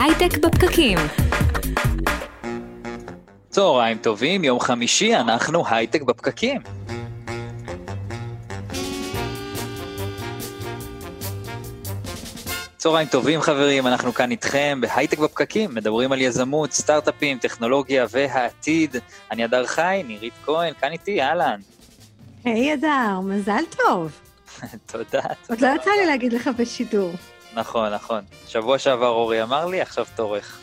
הייטק בפקקים. צהריים טובים, יום חמישי, אנחנו הייטק בפקקים. צהריים טובים חברים, אנחנו כאן איתכם בהייטק בפקקים, מדברים על יזמות, סטארט-אפים, טכנולוגיה והעתיד. אני אדר חי, נירית כהן, כאן איתי, אהלן. היי אדר, מזל טוב. תודה. עוד לא יצא לי להגיד לך בשידור. נכון, נכון. שבוע שעבר אורי אמר לי, עכשיו תורך.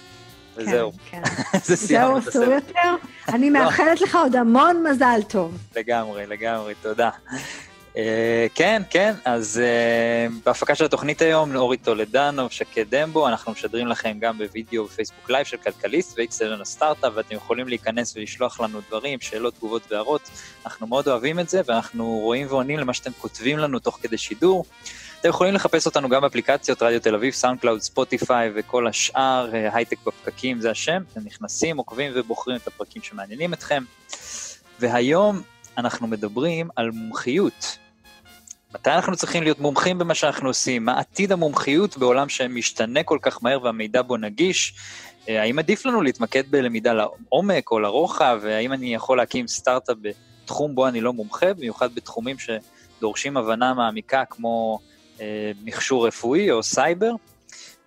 וזהו. כן, זה כן. סיימנו זהו, את אסור הסרט. יותר. אני מאחלת לך עוד המון מזל טוב. לגמרי, לגמרי, תודה. אה, כן, כן, אז אה, בהפקה של התוכנית היום, אורי טולדנו, שקד דמבו, אנחנו משדרים לכם גם בווידאו בפייסבוק live של כלכליסט ואיקסלן הסטארט-אפ, ואתם יכולים להיכנס ולשלוח לנו דברים, שאלות, תגובות והערות. אנחנו מאוד אוהבים את זה, ואנחנו רואים ועונים למה שאתם כותבים לנו תוך כדי שידור. אתם יכולים לחפש אותנו גם באפליקציות רדיו תל אביב, SoundCloud, ספוטיפיי וכל השאר, אה, הייטק בפקקים זה השם, אתם נכנסים, עוקבים ובוחרים את הפרקים שמעניינים אתכם. והיום אנחנו מדברים על מומחיות. מתי אנחנו צריכים להיות מומחים במה שאנחנו עושים? מה עתיד המומחיות בעולם שמשתנה כל כך מהר והמידע בו נגיש? אה, האם עדיף לנו להתמקד בלמידה לעומק או לרוחב? והאם אני יכול להקים סטארט-אפ בתחום בו אני לא מומחה, במיוחד בתחומים שדורשים הבנה מעמיקה כמו אה, מכשור רפואי או סייבר?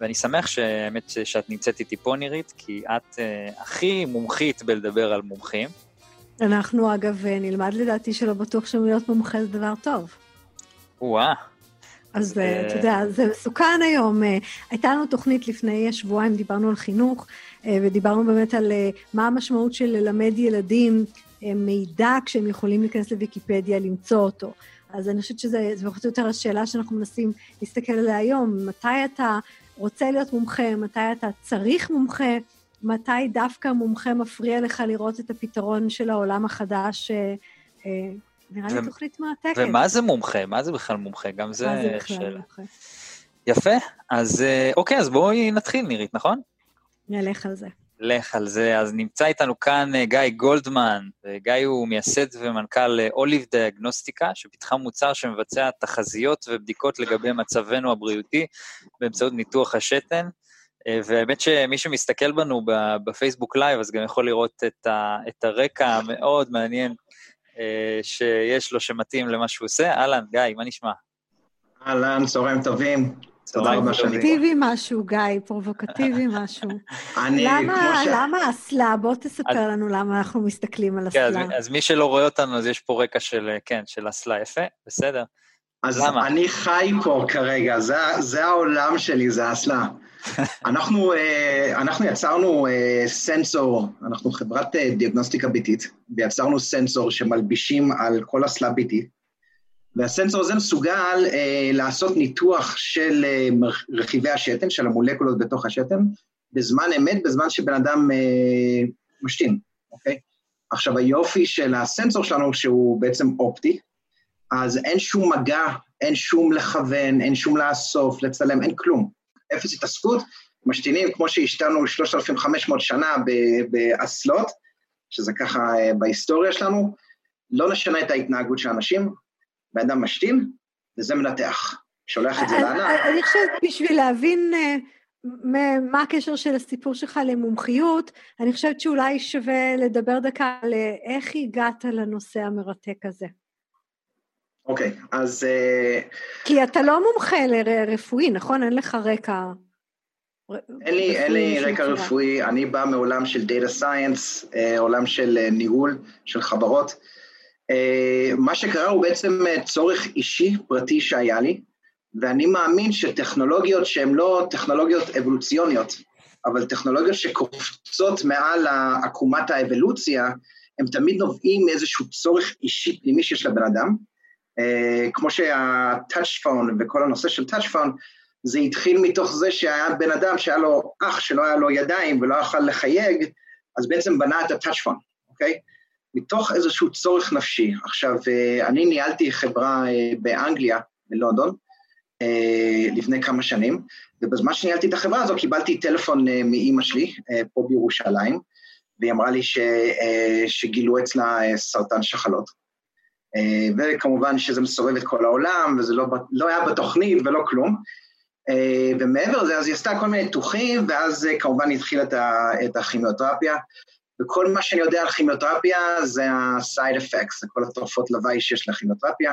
ואני שמח שהאמת שאת נמצאת איתי פה, נירית, כי את אה, הכי מומחית בלדבר על מומחים. אנחנו, אגב, נלמד לדעתי שלא בטוח שלהיות מומחה זה דבר טוב. וואה. אז אה, אה, אתה יודע, זה מסוכן היום. אה, הייתה לנו תוכנית לפני שבועיים, דיברנו על חינוך, אה, ודיברנו באמת על אה, מה המשמעות של ללמד ילדים אה, מידע כשהם יכולים להיכנס לוויקיפדיה, למצוא אותו. אז אני חושבת שזה זה פחות או יותר השאלה שאנחנו מנסים להסתכל עליה היום. מתי אתה רוצה להיות מומחה, מתי אתה צריך מומחה, מתי דווקא מומחה מפריע לך לראות את הפתרון של העולם החדש. אה, אה, נראה לי ו- תוכנית מרתקת. ומה זה מומחה? מה זה בכלל מומחה? גם זה זה שאלה. מומחה? יפה, אז אה, אוקיי, אז בואי נתחיל, נירית, נכון? נלך על זה. לך על זה. אז נמצא איתנו כאן אה, גיא גולדמן, וגיא הוא מייסד ומנכ"ל אה, אוליב דיאגנוסטיקה, שפיתחה מוצר שמבצע תחזיות ובדיקות לגבי מצבנו הבריאותי באמצעות ניתוח השתן. אה, והאמת שמי שמסתכל בנו בפייסבוק live, אז גם יכול לראות את, ה, את הרקע המאוד מעניין אה, שיש לו, שמתאים למה שהוא עושה. אהלן, גיא, מה נשמע? אהלן, צהריים טובים. תודה רבה. שאני... פרובוקטיבי משהו, גיא, פרובוקטיבי משהו. אני, למה, כמו ש... למה אסלה? בוא תספר לנו למה אנחנו מסתכלים על כן, אז, אסלה. אז מי שלא רואה אותנו, אז יש פה רקע של, אה, כן, של אסלה. יפה, בסדר. אז למה? אני חי פה כרגע, זה, זה העולם שלי, זה האסלה. אנחנו, אה, אנחנו יצרנו אה, סנסור, אנחנו חברת דיאגנוסטיקה ביתית, ויצרנו סנסור שמלבישים על כל אסלה ביתית, והסנסור הזה מסוגל אה, לעשות ניתוח של אה, רכיבי השתן, של המולקולות בתוך השתן, בזמן אמת, בזמן שבן אדם אה, משתין, אוקיי? עכשיו, היופי של הסנסור שלנו, שהוא בעצם אופטי, אז אין שום מגע, אין שום לכוון, אין שום לאסוף, לצלם, אין כלום. אפס התעסקות, משתינים כמו שהשתנו 3,500 שנה באסלות, שזה ככה אה, בהיסטוריה שלנו, לא נשנה את ההתנהגות של האנשים, בן אדם משתין, וזה מנתח. שולח את זה לענן. אני- חושבת, בשביל להבין אה, מה הקשר של הסיפור שלך למומחיות, אני חושבת שאולי שווה לדבר דקה על אה, איך הגעת לנושא המרתק הזה. אוקיי, אז אה, כי אתה לא מומחה לרפואי, נכון? אין לך רקע... אין לי, אין לי רפואי רקע בחירה. רפואי, אני בא מעולם של Data Science, אה, עולם של ניהול, של חברות. אה, מה שקרה הוא בעצם אה, צורך אישי, פרטי שהיה לי, ואני מאמין שטכנולוגיות שהן לא טכנולוגיות אבולוציוניות, אבל טכנולוגיות שקופצות מעל עקומת האבולוציה, הם תמיד נובעים מאיזשהו צורך אישי פנימי שיש לבן אדם. אה, כמו שה-touch וכל הנושא של touch phone, זה התחיל מתוך זה שהיה בן אדם שהיה לו אח שלא היה לו ידיים ולא יכל לחייג, אז בעצם בנה את ה-touch אוקיי? מתוך איזשהו צורך נפשי. עכשיו, אה, אני ניהלתי חברה אה, באנגליה, בלונדון, אה, לפני כמה שנים, ובזמן שניהלתי את החברה הזו קיבלתי טלפון מאימא שלי, פה בירושלים, והיא אמרה לי ש, שגילו אצלה סרטן שחלות. וכמובן שזה מסובב את כל העולם, וזה לא, לא היה בתוכנית ולא כלום. ומעבר לזה, אז היא עשתה כל מיני ניתוחים, ואז כמובן התחילה את הכימיותרפיה. וכל מה שאני יודע על כימיותרפיה זה ה-side effects, זה כל התרופות לוואי שיש לכימיותרפיה.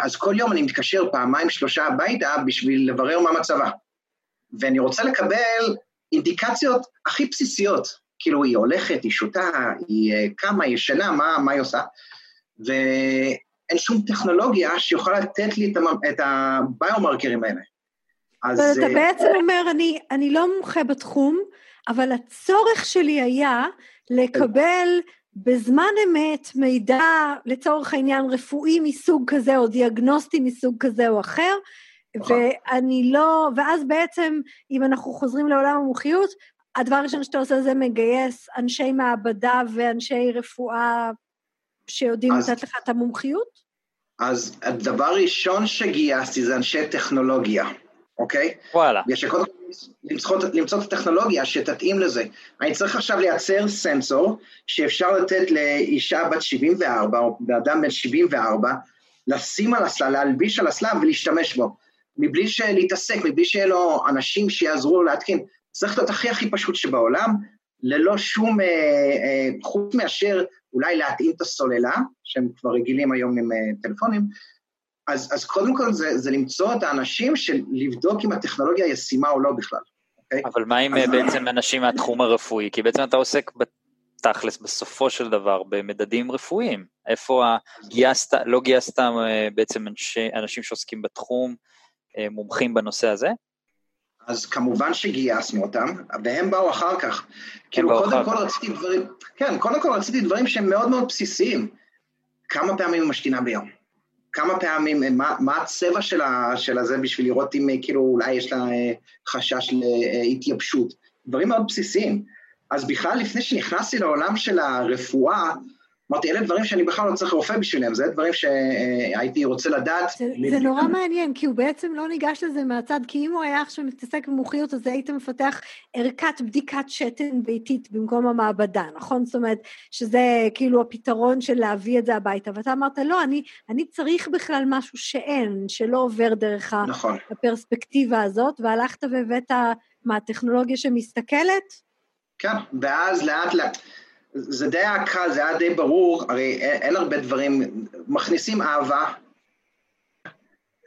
אז כל יום אני מתקשר פעמיים, שלושה הביתה בשביל לברר מה מצבה. ואני רוצה לקבל אינדיקציות הכי בסיסיות, כאילו היא הולכת, היא שותה, היא קמה, היא ישנה, מה, מה היא עושה. ואין שום טכנולוגיה שיכולה לתת לי את הביומרקרים האלה. אז... אתה בעצם אומר, אני, אני לא מומחה בתחום, אבל הצורך שלי היה לקבל בזמן אמת מידע, לצורך העניין, רפואי מסוג כזה, או דיאגנוסטי מסוג כזה או אחר, נכון. ואני לא, ואז בעצם, אם אנחנו חוזרים לעולם המומחיות, הדבר הראשון שאתה עושה זה מגייס אנשי מעבדה ואנשי רפואה שיודעים אז, לתת לך את המומחיות? אז הדבר הראשון שגייסתי זה אנשי טכנולוגיה, אוקיי? וואלה. בגלל שקודם למצוא, למצוא את הטכנולוגיה שתתאים לזה. אני צריך עכשיו לייצר סנסור שאפשר לתת לאישה בת 74, או באדם בן 74, לשים על הסלע, להלביש על הסלע ולהשתמש בו. מבלי להתעסק, מבלי שיהיה לו אנשים שיעזרו לו להתקין. צריך להיות הכי הכי פשוט שבעולם, ללא שום, אה, אה, חוץ מאשר אולי להתאים את הסוללה, שהם כבר רגילים היום עם אה, טלפונים, אז, אז קודם כל זה, זה למצוא את האנשים של לבדוק אם הטכנולוגיה ישימה או לא בכלל. Okay? אוקיי? אבל מה עם אז... בעצם אנשים מהתחום הרפואי? כי בעצם אתה עוסק בתכלס, בסופו של דבר, במדדים רפואיים. איפה גייסת, לא גייסת בעצם אנשי, אנשים שעוסקים בתחום, מומחים בנושא הזה? אז כמובן שגייסנו אותם, והם באו אחר כך. כאילו, קודם כל רציתי דברים, כן, קודם כל רציתי דברים שהם מאוד מאוד בסיסיים. כמה פעמים היא משתינה ביום? כמה פעמים, מה, מה הצבע של, ה, של הזה בשביל לראות אם כאילו אולי יש לה אה, חשש להתייבשות? דברים מאוד בסיסיים. אז בכלל, לפני שנכנסתי לעולם של הרפואה, אמרתי, אלה דברים שאני בכלל לא צריך רופא בשבילם, זה דברים שהייתי רוצה לדעת. זה, זה נורא מעניין, כי הוא בעצם לא ניגש לזה מהצד, כי אם הוא היה עכשיו מתעסק במומחיות, אז היית מפתח ערכת בדיקת שתן ביתית במקום המעבדה, נכון? זאת אומרת, שזה כאילו הפתרון של להביא את זה הביתה. ואתה אמרת, לא, אני, אני צריך בכלל משהו שאין, שלא עובר דרך נכון. הפרספקטיבה הזאת, והלכת והבאת, מה, טכנולוגיה שמסתכלת? כן, ואז לאט לאט... זה די היה קל, זה היה די ברור, הרי אין, הרבה דברים, מכניסים אהבה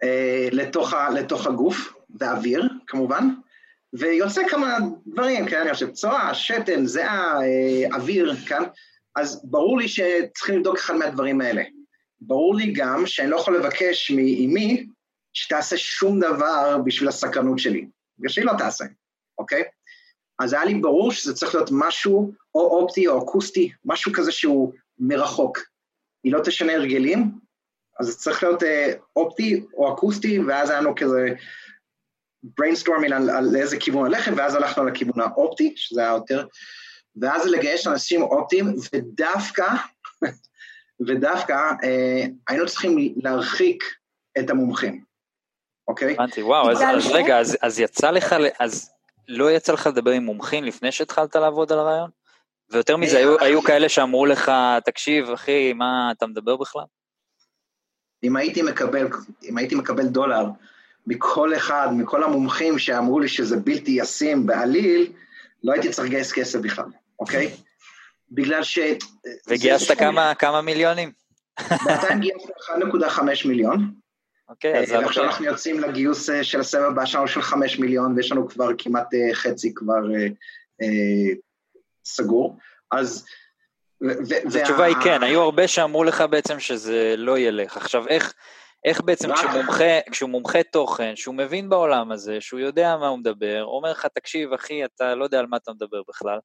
אה, לתוך, ה, לתוך הגוף, ואוויר כמובן, ויוצא כמה דברים, כן, אני חושב, צואה, שתן, זיעה, אה, אוויר, כן, אז ברור לי שצריכים לבדוק אחד מהדברים האלה. ברור לי גם שאני לא יכול לבקש מאימי שתעשה שום דבר בשביל הסקרנות שלי, בגלל שהיא לא תעשה, אוקיי? אז היה לי ברור שזה צריך להיות משהו או אופטי או אקוסטי, משהו כזה שהוא מרחוק. היא לא תשנה הרגלים, אז זה צריך להיות אה, אופטי או אקוסטי, ואז היה לנו כזה brainstorming על, על איזה כיוון ללכת, ואז הלכנו לכיוון האופטי, שזה היה יותר, ואז לגייס אנשים אופטיים, ודווקא, ודווקא אה, היינו צריכים להרחיק את המומחים, אוקיי? הבנתי, וואו, אז, אז רגע, אז, אז יצא לך, אז לא יצא לך לדבר עם מומחים לפני שהתחלת לעבוד על הרעיון? ויותר מזה, היו, היו כאלה שאמרו לך, תקשיב, אחי, מה אתה מדבר בכלל? אם הייתי מקבל, אם הייתי מקבל דולר מכל אחד, מכל המומחים שאמרו לי שזה בלתי ישים בעליל, לא הייתי צריך לגייס כסף בכלל, אוקיי? בגלל ש... וגייסת כמה, כמה מיליונים? בינתיים גייסנו 1.5 מיליון. אוקיי, אז... אה, ועכשיו אנחנו יוצאים לגיוס אה, של הסבב הבא שלנו של חמש מיליון, ויש לנו כבר כמעט אה, חצי כבר סגור. אז... אז התשובה היא כן, היו הרבה שאמרו לך בעצם שזה לא ילך. עכשיו, איך, איך בעצם כשמומחה, כשהוא מומחה תוכן, שהוא מבין בעולם הזה, שהוא יודע מה הוא מדבר, אומר לך, תקשיב, אחי, אתה לא יודע על מה אתה מדבר בכלל,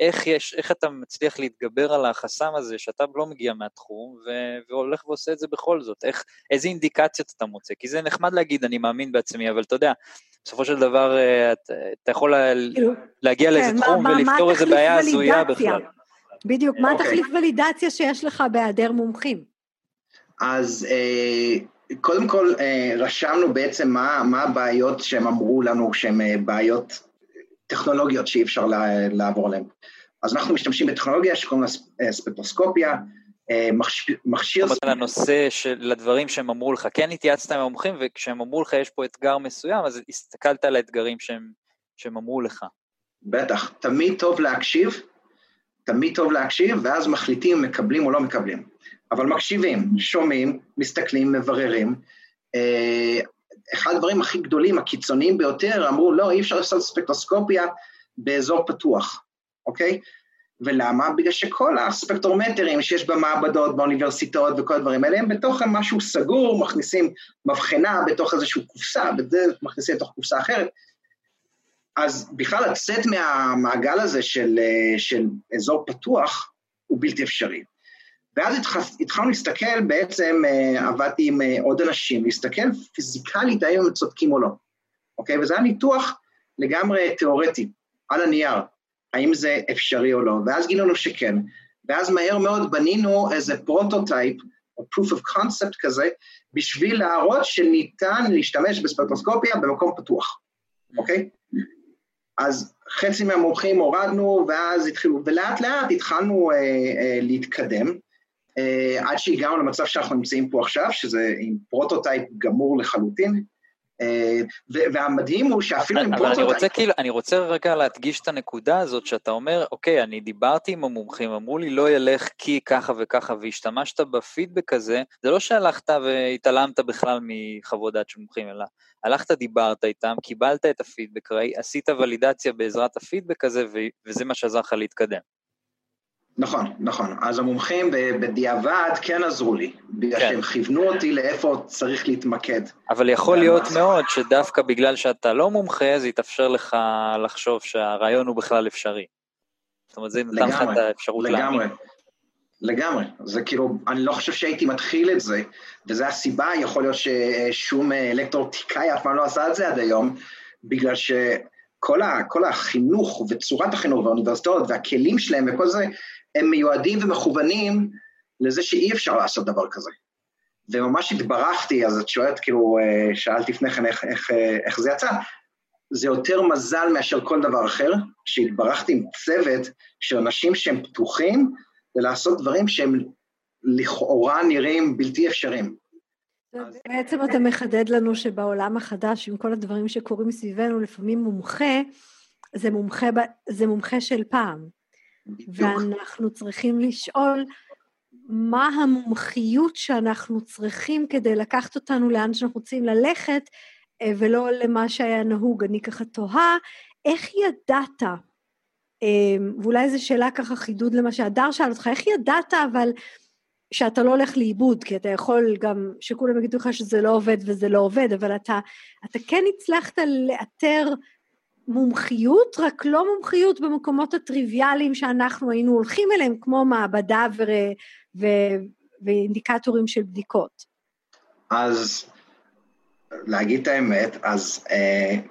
איך, יש, איך אתה מצליח להתגבר על החסם הזה שאתה לא מגיע מהתחום ו- והולך ועושה את זה בכל זאת? איך, איזה אינדיקציות אתה מוצא? כי זה נחמד להגיד, אני מאמין בעצמי, אבל אתה יודע, בסופו של דבר אה, אתה, אתה יכול כאילו, להגיע כן, לאיזה תחום מה, ולפתור איזה בעיה הזויה בכלל. בדיוק, מה אוקיי. תחליף ולידציה שיש לך בהיעדר מומחים? אז אה, קודם כל אה, רשמנו בעצם מה, מה הבעיות שהם אמרו לנו שהן בעיות טכנולוגיות שאי אפשר לעבור עליהן. אז אנחנו משתמשים בטכנולוגיה שקוראים לה ספקטרוסקופיה, מכשיר... זאת אומרת, לנושא של לדברים שהם אמרו לך, כן התייעצת עם המומחים, וכשהם אמרו לך יש פה אתגר מסוים, אז הסתכלת על האתגרים שהם, שהם אמרו לך. בטח, תמיד טוב להקשיב, תמיד טוב להקשיב, ואז מחליטים אם מקבלים או לא מקבלים. אבל מקשיבים, שומעים, מסתכלים, מבררים. אה, אחד הדברים הכי גדולים, הקיצוניים ביותר, אמרו, לא, אי אפשר לעשות ספקטרוסקופיה באזור פתוח, אוקיי? ולמה? בגלל שכל הספקטרומטרים שיש במעבדות, באוניברסיטאות וכל הדברים האלה, הם בתוך משהו סגור, מכניסים מבחנה בתוך איזושהי קופסה, מכניסים לתוך קופסה אחרת. אז בכלל לצאת מהמעגל הזה של, של אזור פתוח הוא בלתי אפשרי. ואז התחלנו להסתכל, בעצם אה, עבדתי עם אה, עוד אנשים, להסתכל פיזיקלית האם הם צודקים או לא, אוקיי? וזה היה ניתוח לגמרי תיאורטי, על הנייר. האם זה אפשרי או לא, ואז גילינו שכן, ואז מהר מאוד בנינו איזה prototype, או proof of concept כזה, בשביל להראות שניתן להשתמש בספקטרוסקופיה במקום פתוח, אוקיי? אז חצי מהמומחים הורדנו, ואז התחילו, ולאט לאט התחלנו אה, אה, להתקדם, עד שהגענו למצב שאנחנו נמצאים פה עכשיו, שזה עם prototype גמור לחלוטין, אה, והמדהים הוא שאפילו עם prototype... אבל אני רוצה כאילו, אני רוצה רגע להדגיש את הנקודה הזאת, שאתה אומר, אוקיי, אני דיברתי עם המומחים, אמרו לי לא ילך כי ככה וככה, והשתמשת בפידבק הזה, זה לא שהלכת והתעלמת בכלל מחוות דעת של מומחים, אלא הלכת, דיברת איתם, קיבלת את הפידבק, עשית ולידציה בעזרת הפידבק הזה, וזה מה שעזר לך להתקדם. נכון, נכון. אז המומחים בדיעבד כן עזרו לי, בגלל כן. שהם כיוונו אותי לאיפה צריך להתמקד. אבל יכול להיות מאוד שדווקא בגלל שאתה לא מומחה, זה יתאפשר לך לחשוב שהרעיון הוא בכלל אפשרי. זאת אומרת, זה נתן לך את האפשרות להאמין. לגמרי, לגמרי. זה כאילו, אני לא חושב שהייתי מתחיל את זה, וזו הסיבה, יכול להיות ששום אלקטרותיקאי אף פעם לא עשה את זה עד היום, בגלל ש... כל, ה, כל החינוך וצורת החינוך והאוניברסיטאות והכלים שלהם וכל זה, הם מיועדים ומכוונים לזה שאי אפשר לעשות דבר כזה. וממש התברכתי, אז את שואלת, כאילו, אה, שאלת לפני כן איך, איך, אה, איך זה יצא, זה יותר מזל מאשר כל דבר אחר, שהתברכתי עם צוות של אנשים שהם פתוחים ולעשות דברים שהם לכאורה נראים בלתי אפשריים. בעצם אתה מחדד לנו שבעולם החדש, עם כל הדברים שקורים מסביבנו, לפעמים מומחה, זה מומחה, זה מומחה של פעם. ואנחנו צריכים לשאול מה המומחיות שאנחנו צריכים כדי לקחת אותנו לאן שאנחנו רוצים ללכת, אה, ולא למה שהיה נהוג. אני ככה תוהה, איך ידעת, אה, ואולי זו שאלה ככה חידוד למה שהדר שאל אותך, איך ידעת אבל שאתה לא הולך לאיבוד, כי אתה יכול גם, שכולם יגידו לך שזה לא עובד וזה לא עובד, אבל אתה, אתה כן הצלחת לאתר מומחיות, רק לא מומחיות במקומות הטריוויאליים שאנחנו היינו הולכים אליהם, כמו מעבדה ו... ו... ואינדיקטורים של בדיקות. אז להגיד את האמת, אז uh,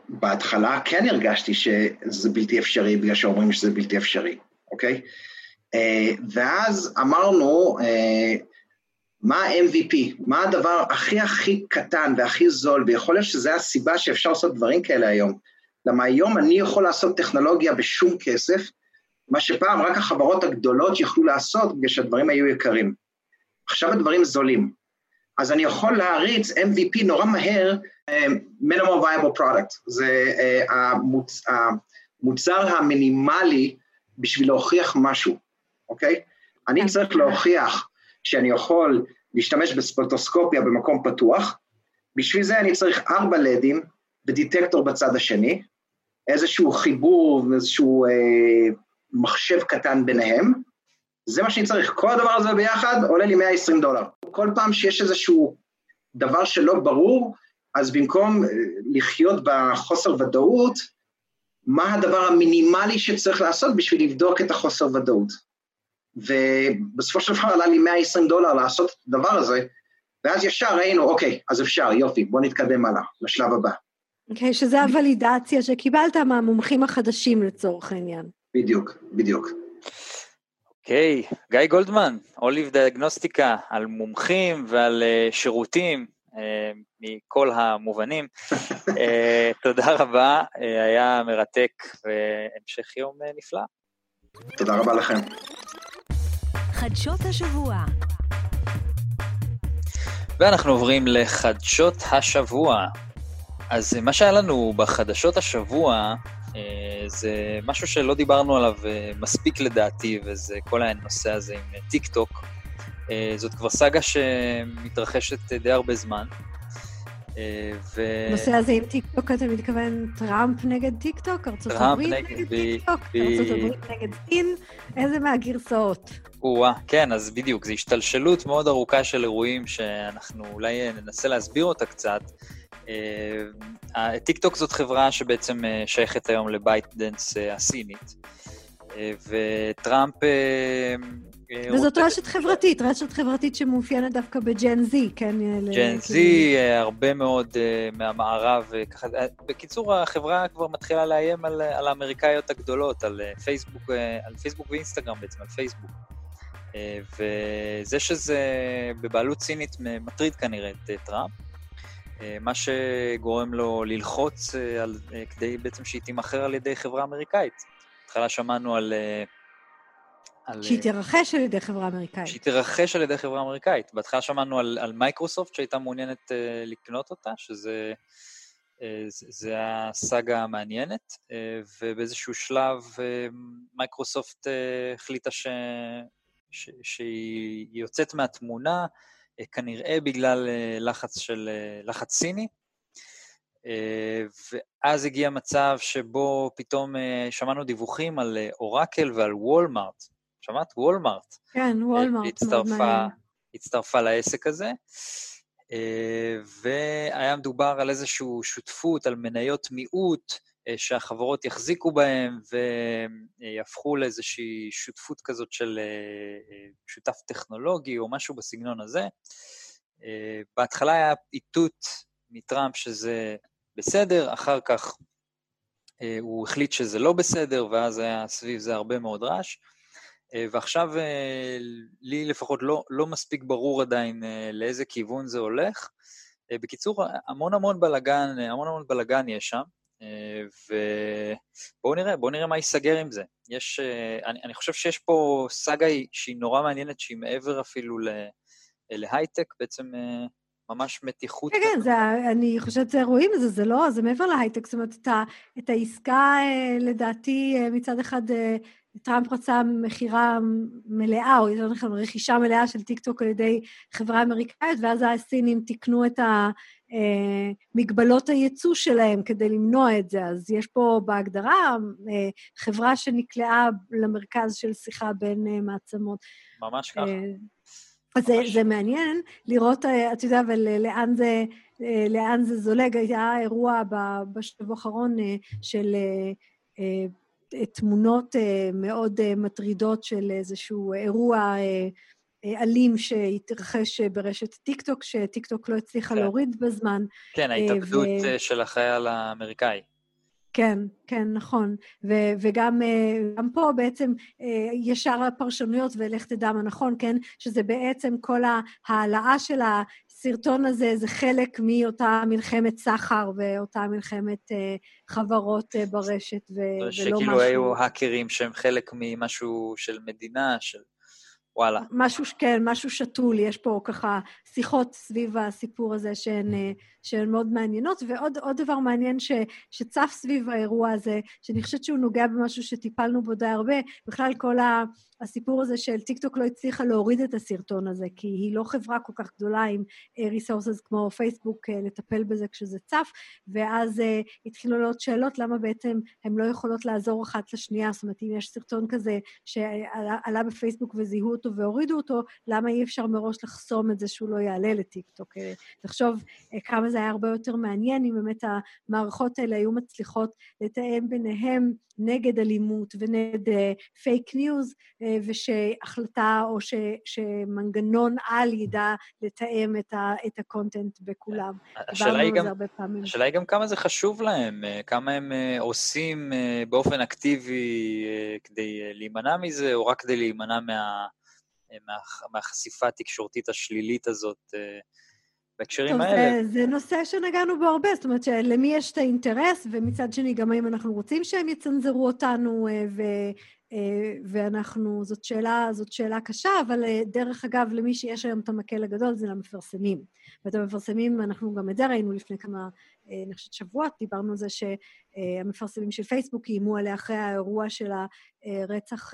בהתחלה כן הרגשתי שזה בלתי אפשרי, בגלל שאומרים שזה בלתי אפשרי, אוקיי? Uh, ואז אמרנו, uh, מה ה-MVP? מה הדבר הכי הכי קטן והכי זול, ויכול להיות שזו הסיבה שאפשר לעשות דברים כאלה היום. למה היום אני יכול לעשות טכנולוגיה בשום כסף, מה שפעם רק החברות הגדולות יכלו לעשות בגלל שהדברים היו יקרים. עכשיו הדברים זולים. אז אני יכול להריץ MVP נורא מהר, um, minimum viable product, זה uh, המוצ, המוצר המינימלי בשביל להוכיח משהו, אוקיי? אני צריך להוכיח שאני יכול להשתמש בספוטוסקופיה במקום פתוח, בשביל זה אני צריך ארבע לדים ודיטקטור בצד השני, איזשהו חיבור ואיזשהו אה, מחשב קטן ביניהם, זה מה שאני צריך. כל הדבר הזה ביחד עולה לי 120 דולר. כל פעם שיש איזשהו דבר שלא ברור, אז במקום אה, לחיות בחוסר ודאות, מה הדבר המינימלי שצריך לעשות בשביל לבדוק את החוסר ודאות. ובסופו של דבר עלה לי 120 דולר לעשות את הדבר הזה, ואז ישר ראינו, אוקיי, אז אפשר, יופי, בוא נתקדם הלאה, לשלב הבא. אוקיי, okay, שזה הוולידציה שקיבלת מהמומחים החדשים לצורך העניין. בדיוק, בדיוק. אוקיי, okay, גיא גולדמן, אוליב דיאגנוסטיקה, על מומחים ועל uh, שירותים uh, מכל המובנים. uh, תודה רבה, uh, היה מרתק והמשך יום uh, נפלא. תודה רבה לכם. חדשות השבוע. ואנחנו עוברים לחדשות השבוע. אז מה שהיה לנו בחדשות השבוע, אה, זה משהו שלא דיברנו עליו אה, מספיק לדעתי, וזה כל הנושא הזה עם טיק טוק. אה, זאת כבר סאגה שמתרחשת די הרבה זמן. ו... הנושא הזה עם טיק טוק, אתה מתכוון טראמפ נגד טיק טוק? ארצות הברית נגד טיק טוק? ארצות הברית נגד סין? איזה מהגרסאות? או-אה, כן, אז בדיוק, זו השתלשלות מאוד ארוכה של אירועים שאנחנו אולי ננסה להסביר אותה קצת. טיקטוק זאת חברה שבעצם אה, שייכת היום ל ByteDance אה, הסינית, אה, וטראמפ... וזאת רוצה... רשת חברתית, רשת חברתית שמאופיינת דווקא בג'ן זי, כן? ג'ן זי, הרבה מאוד מהמערב, ככה, בקיצור, החברה כבר מתחילה לאיים על, על האמריקאיות הגדולות, על פייסבוק, על פייסבוק ואינסטגרם בעצם, על פייסבוק. וזה שזה בבעלות סינית מטריד כנראה את טראמפ. אה, מה שגורם לו ללחוץ אה, על, אה, כדי בעצם שהיא תימכר על ידי חברה אמריקאית. בהתחלה שמענו על... על... שהיא תירכש על ידי חברה אמריקאית. שהיא תירכש על ידי חברה אמריקאית. בהתחלה שמענו על, על מייקרוסופט שהייתה מעוניינת uh, לקנות אותה, שזה uh, זה הסאגה המעניינת, uh, ובאיזשהו שלב uh, מייקרוסופט uh, החליטה ש, ש, שהיא יוצאת מהתמונה, אה, כנראה בגלל אה, לחץ של, אה, לחץ סיני, ואז הגיע מצב שבו פתאום שמענו דיווחים על אורקל ועל וולמארט. שמעת? וולמארט. כן, וולמארט, מאוד מעניין. הצטרפה לעסק הזה, והיה מדובר על איזושהי שותפות, על מניות מיעוט, אה, שהחברות יחזיקו בהם ויהפכו לאיזושהי שותפות כזאת של אה, אה, שותף טכנולוגי או משהו בסגנון הזה. בהתחלה היה איתות מטראמפ שזה בסדר, אחר כך הוא החליט שזה לא בסדר, ואז היה סביב זה הרבה מאוד רעש. ועכשיו לי לפחות לא, לא מספיק ברור עדיין לאיזה כיוון זה הולך. בקיצור, המון המון בלאגן, המון המון בלאגן יש שם. ובואו נראה, בואו נראה מה ייסגר עם זה. יש, אני, אני חושב שיש פה סאגה שהיא נורא מעניינת, שהיא מעבר אפילו להייטק, בעצם ממש מתיחות. כן, כן, זה, אני חושבת שרואים את זה, זה לא, זה מעבר להייטק, זאת אומרת, את, ה, את העסקה, לדעתי, מצד אחד, טראמפ רצה מכירה מלאה, או יותר נכון, רכישה מלאה של טיקטוק על ידי חברה אמריקאית, ואז הסינים תיקנו את ה... אה, מגבלות הייצוא שלהם כדי למנוע את זה. אז יש פה בהגדרה אה, חברה שנקלעה למרכז של שיחה בין אה, מעצמות. ממש ככה. אז זה, זה מעניין לראות, אתה יודע, אבל לאן זה, לאן זה זולג. היה אירוע בשבוע האחרון של תמונות מאוד מטרידות של איזשהו אירוע אה, אלים שהתרחש ברשת טיקטוק, שטיקטוק לא הצליחה כן. להוריד בזמן. כן, ההתאבדות ו... של החייל האמריקאי. כן, כן, נכון. ו- וגם פה בעצם ישר הפרשנויות, ולך תדע מה נכון, כן? שזה בעצם כל ההעלאה של הסרטון הזה, זה חלק מאותה מלחמת סחר ואותה מלחמת חברות ברשת, ו- ולא משהו... שכאילו היו האקרים שהם חלק ממשהו של מדינה, של... וואלה. משהו, כן, משהו שתול, יש פה ככה שיחות סביב הסיפור הזה שהן, אה, שהן מאוד מעניינות. ועוד דבר מעניין ש, שצף סביב האירוע הזה, שאני חושבת שהוא נוגע במשהו שטיפלנו בו די הרבה, בכלל כל ה... הסיפור הזה של טיקטוק לא הצליחה להוריד את הסרטון הזה, כי היא לא חברה כל כך גדולה עם resources כמו פייסבוק אה, לטפל בזה כשזה צף, ואז uh, התחילו לעלות שאלות למה בעצם הן לא יכולות לעזור אחת לשנייה, זאת אומרת, אם יש סרטון כזה שעלה בפייסבוק וזיהו אותו והורידו אותו, למה אי אפשר מראש לחסום את זה שהוא לא יעלה לטיקטוק? תחשוב uh, כמה זה היה הרבה יותר מעניין אם באמת המערכות האלה היו מצליחות לתאם ביניהם נגד אלימות ונגד פייק uh, ניוז, uh, ושהחלטה או ש, שמנגנון על ידע לתאם את, ה, את ה content בכולם. השאלה היא, גם, השאלה היא גם כמה זה חשוב להם, אה, כמה הם אה, עושים אה, באופן אקטיבי כדי להימנע מזה, או רק כדי להימנע מה, מה, מהחשיפה התקשורתית השלילית הזאת בהקשרים טוב, האלה. זה, זה נושא שנגענו בו הרבה, זאת אומרת שלמי יש את האינטרס, ומצד שני גם האם אנחנו רוצים שהם יצנזרו אותנו, אה, ו, אה, ואנחנו, זאת שאלה, זאת שאלה קשה, אבל אה, דרך אגב, למי שיש היום את המקל הגדול זה למפרסמים. ואת המפרסמים, אנחנו גם את זה ראינו לפני כמה, אני חושבת שבועות, דיברנו על זה שהמפרסמים של פייסבוק איימו עליה אחרי האירוע של הרצח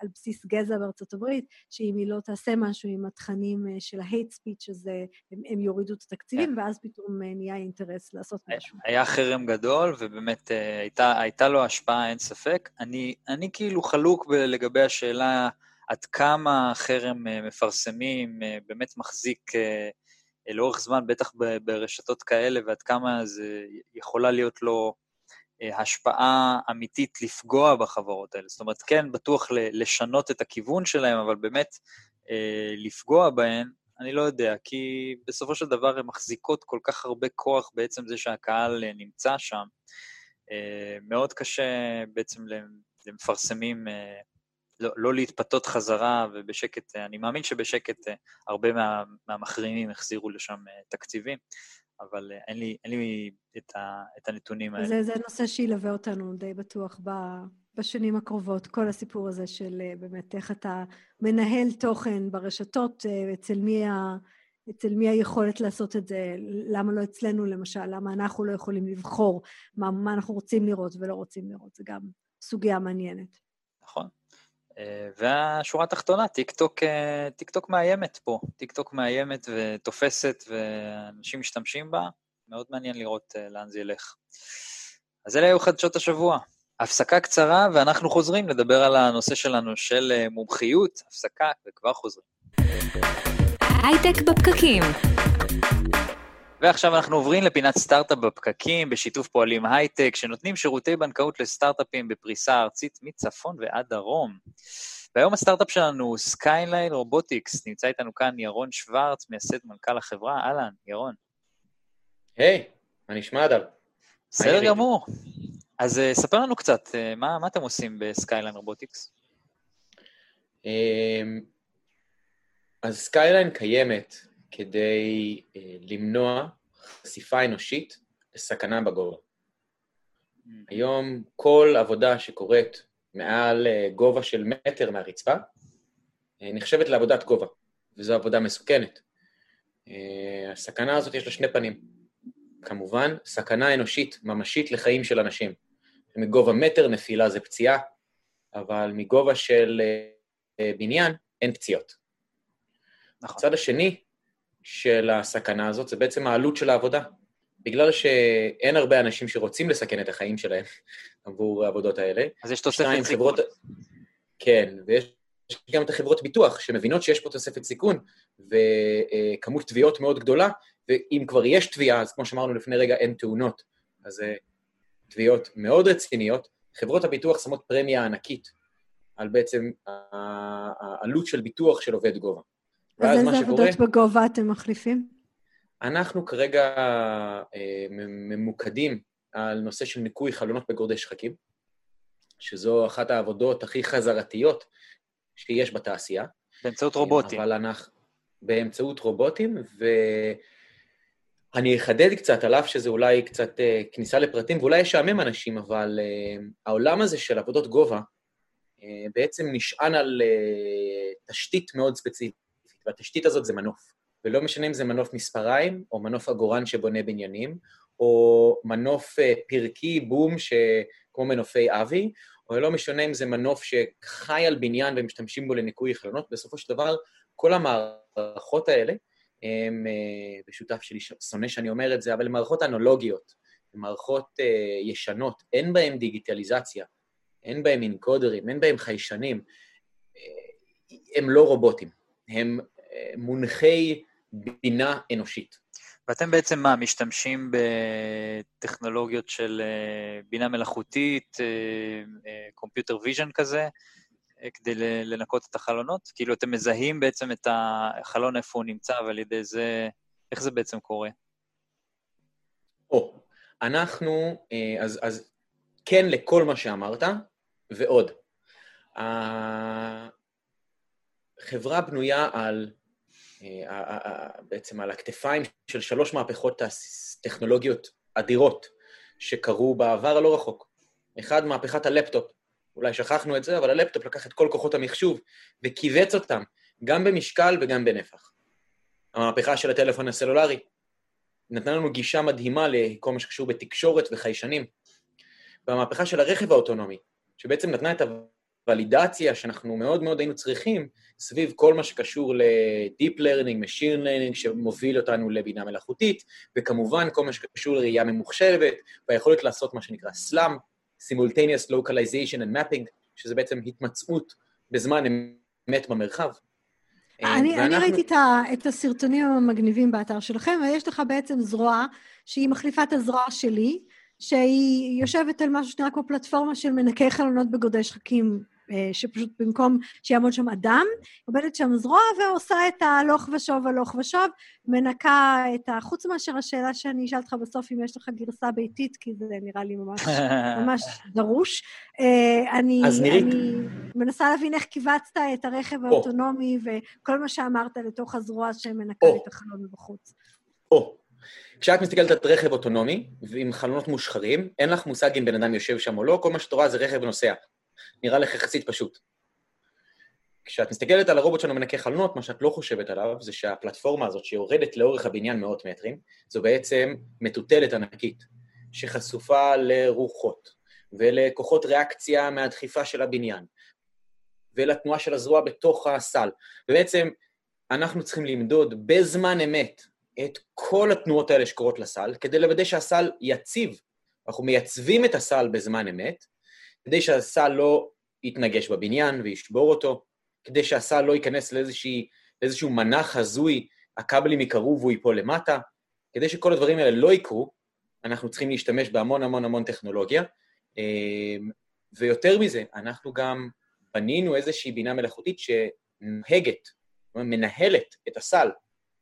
על בסיס גזע בארצות הברית, שאם היא לא תעשה משהו עם התכנים של ה-hate speech, אז הם, הם יורידו את התקציבים, כן. ואז פתאום נהיה אינטרס לעשות משהו. היה חרם גדול, ובאמת הייתה, הייתה לו השפעה, אין ספק. אני, אני כאילו חלוק לגבי השאלה עד כמה חרם מפרסמים באמת מחזיק לאורך זמן, בטח ברשתות כאלה, ועד כמה זה יכולה להיות לו אה, השפעה אמיתית לפגוע בחברות האלה. זאת אומרת, כן, בטוח לשנות את הכיוון שלהם, אבל באמת אה, לפגוע בהן, אני לא יודע, כי בסופו של דבר הן מחזיקות כל כך הרבה כוח בעצם זה שהקהל אה, נמצא שם. מאוד קשה בעצם למפרסמים לא, לא להתפתות חזרה ובשקט, אני מאמין שבשקט הרבה מה, מהמחרימים החזירו לשם תקציבים, אבל אין לי, אין לי את, ה, את הנתונים האלה. זה, זה נושא שילווה אותנו די בטוח ב, בשנים הקרובות, כל הסיפור הזה של באמת איך אתה מנהל תוכן ברשתות, אצל מי, ה, אצל מי היכולת לעשות את זה, למה לא אצלנו למשל, למה אנחנו לא יכולים לבחור מה, מה אנחנו רוצים לראות ולא רוצים לראות, זה גם סוגיה מעניינת. נכון. אה, והשורה התחתונה, טיק טוק, אה, טיק טוק מאיימת פה, טיק טוק מאיימת ותופסת ואנשים משתמשים בה, מאוד מעניין לראות אה, לאן זה ילך. אז אלה היו חדשות השבוע. הפסקה קצרה ואנחנו חוזרים לדבר על הנושא שלנו של מומחיות, הפסקה וכבר חוזרים. הייטק בפקקים. ועכשיו אנחנו עוברים לפינת סטארט-אפ בפקקים, בשיתוף פועלים הייטק, שנותנים שירותי בנקאות לסטארט-אפים בפריסה ארצית מצפון ועד דרום. והיום הסטארט-אפ שלנו הוא סקייליין רובוטיקס, נמצא איתנו כאן ירון שוורץ, מייסד מנכ"ל החברה. אהלן, ירון. היי, hey, מה נשמע אדם? בסדר גמור. אז uh, ספר לנו קצת, uh, מה, מה אתם עושים בסקייליין רובוטיקס? Um, אז סקייליין קיימת כדי uh, למנוע חשיפה אנושית לסכנה בגובה. Mm. היום כל עבודה שקורית מעל uh, גובה של מטר מהרצפה uh, נחשבת לעבודת גובה, וזו עבודה מסוכנת. Uh, הסכנה הזאת יש לה שני פנים. כמובן, סכנה אנושית ממשית לחיים של אנשים. מגובה מטר נפילה זה פציעה, אבל מגובה של uh, בניין אין פציעות. נכון. הצד השני של הסכנה הזאת זה בעצם העלות של העבודה. בגלל שאין הרבה אנשים שרוצים לסכן את החיים שלהם עבור העבודות האלה. אז יש תוספת סיכון. חברות... כן, ויש גם את החברות ביטוח שמבינות שיש פה תוספת סיכון וכמות תביעות מאוד גדולה, ואם כבר יש תביעה, אז כמו שאמרנו לפני רגע, אין תאונות. אז זה תביעות מאוד רציניות. חברות הביטוח שמות פרמיה ענקית על בעצם העלות של ביטוח של עובד גובה. אז איזה עבודות שקורה, בגובה אתם מחליפים? אנחנו כרגע אה, ממוקדים על נושא של ניקוי חלונות בגורדי שחקים, שזו אחת העבודות הכי חזרתיות שיש בתעשייה. באמצעות רובוטים. אבל אנחנו... באמצעות רובוטים, ואני אחדד קצת, על אף שזה אולי קצת אה, כניסה לפרטים, ואולי ישעמם אנשים, אבל אה, העולם הזה של עבודות גובה אה, בעצם נשען על אה, תשתית מאוד ספציפית. והתשתית הזאת זה מנוף. ולא משנה אם זה מנוף מספריים, או מנוף עגורן שבונה בניינים, או מנוף אה, פרקי, בום, ש... כמו מנופי אבי, או לא משנה אם זה מנוף שחי על בניין ומשתמשים בו לניקוי חלונות, בסופו של דבר, כל המערכות האלה, הם, אה, ושותף שלי שונא שאני אומר את זה, אבל הן מערכות אנלוגיות, מערכות uh, ישנות, אין בהן דיגיטליזציה, אין בהן אינקודרים, אין בהן חיישנים, הם לא רובוטים, הם מונחי בינה אנושית. ואתם בעצם מה, משתמשים בטכנולוגיות של אה, בינה מלאכותית, computer vision כזה, אה, כדי לנקות את החלונות? כאילו, אתם מזהים בעצם את החלון איפה הוא נמצא, ועל ידי זה, איך זה בעצם קורה? או, אנחנו, אה, אז, אז כן לכל מה שאמרת, ועוד. החברה בנויה על אה, בעצם על הכתפיים של שלוש מהפכות טכנולוגיות אדירות שקרו בעבר הלא רחוק. אחד, מהפכת הלפטופ. אולי שכחנו את זה, אבל הלפטופ לקח את כל כוחות המחשוב וכיווץ אותם, גם במשקל וגם בנפח. המהפכה של הטלפון הסלולרי נתנה לנו גישה מדהימה לכל מה שקשור בתקשורת וחיישנים. והמהפכה של הרכב האוטונומי, שבעצם נתנה את הוולידציה שאנחנו מאוד מאוד היינו צריכים סביב כל מה שקשור ל-Deep Learning, Machine Learning, שמוביל אותנו לבינה מלאכותית, וכמובן כל מה שקשור לראייה ממוחשבת, והיכולת לעשות מה שנקרא SLAM, Simultaneous Localization and Mapping, שזה בעצם התמצאות בזמן אמת במרחב. אני, ואנחנו... אני ראיתי את, ה, את הסרטונים המגניבים באתר שלכם, ויש לך בעצם זרוע שהיא מחליפה את הזרוע שלי, שהיא יושבת על משהו שנראה כמו פלטפורמה של מנקי חלונות בגודי שחקים אה, שפשוט במקום שיעמוד שם אדם, עובדת שם זרוע ועושה את ההלוך ושוב, הלוך ושוב, מנקה את ה... חוץ מאשר השאלה שאני אשאל אותך בסוף, אם יש לך גרסה ביתית, כי זה נראה לי ממש, ממש דרוש. אה, אני. אני מנסה להבין איך כיווצת את הרכב האוטונומי וכל מה שאמרת לתוך הזרוע שמנקה את החלון מבחוץ. או, כשאת מסתכלת על רכב אוטונומי, ועם חלונות מושחרים, אין לך מושג אם בן אדם יושב שם או לא, כל מה שאת רואה זה רכב נוסע. נראה לך יחסית פשוט. כשאת מסתכלת על הרובוט שלנו מנקה חלונות, מה שאת לא חושבת עליו זה שהפלטפורמה הזאת שיורדת לאורך הבניין מאות מטרים, זו בעצם מטוטלת ענקית, שחשופה לרוחות ולכוחות ריאקציה מהדחיפה של הבניין, ולתנועה של הזרוע בתוך הסל. ובעצם אנחנו צריכים למדוד בזמן אמת את כל התנועות האלה שקורות לסל, כדי לוודא שהסל יציב. אנחנו מייצבים את הסל בזמן אמת, כדי שהסל לא יתנגש בבניין וישבור אותו, כדי שהסל לא ייכנס לאיזושהי, לאיזשהו מנח הזוי, הכבלים יקרו והוא ייפול למטה. כדי שכל הדברים האלה לא יקרו, אנחנו צריכים להשתמש בהמון המון המון טכנולוגיה, אמ, ויותר מזה, אנחנו גם בנינו איזושהי בינה מלאכותית שנוהגת, מנהלת את הסל.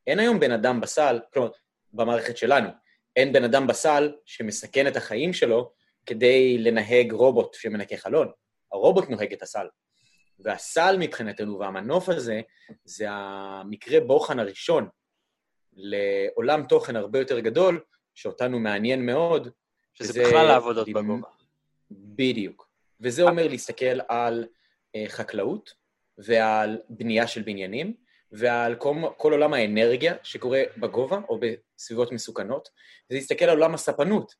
אין היום בן אדם בסל, כלומר, במערכת שלנו, אין בן אדם בסל שמסכן את החיים שלו כדי לנהג רובוט שמנקה חלון. הרובוט נוהג את הסל. והסל מבחינתנו, והמנוף הזה, זה המקרה בוחן הראשון לעולם תוכן הרבה יותר גדול, שאותנו מעניין מאוד. שזה, שזה בכלל העבודות בגובה. בדיוק. וזה אומר להסתכל על uh, חקלאות ועל בנייה של בניינים, ועל כל, כל עולם האנרגיה שקורה בגובה או בסביבות מסוכנות, ולהסתכל על עולם הספנות,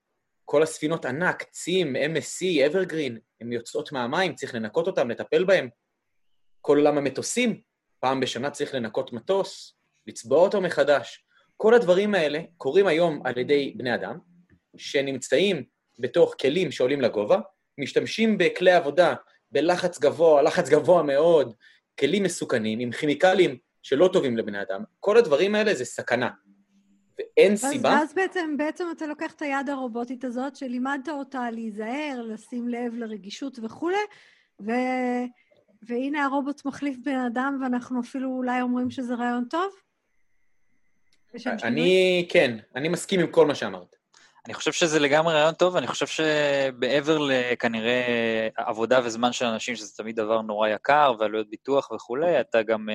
כל הספינות ענק, צים, MSC, אברגרין, הן יוצאות מהמים, צריך לנקות אותן, לטפל בהן. כל עולם המטוסים, פעם בשנה צריך לנקות מטוס, לצבוע אותו מחדש. כל הדברים האלה קורים היום על ידי בני אדם, שנמצאים בתוך כלים שעולים לגובה, משתמשים בכלי עבודה בלחץ גבוה, לחץ גבוה מאוד, כלים מסוכנים, עם כימיקלים שלא טובים לבני אדם. כל הדברים האלה זה סכנה. ואין אז, סיבה... ואז בעצם, בעצם אתה לוקח את היד הרובוטית הזאת, שלימדת אותה להיזהר, לשים לב לרגישות וכולי, ו... והנה הרובוט מחליף בן אדם, ואנחנו אפילו אולי אומרים שזה רעיון טוב? אני, כן, אני מסכים עם כל מה שאמרת. אני חושב שזה לגמרי רעיון טוב, אני חושב שמעבר לכנראה עבודה וזמן של אנשים, שזה תמיד דבר נורא יקר, ועלויות ביטוח וכולי, אתה גם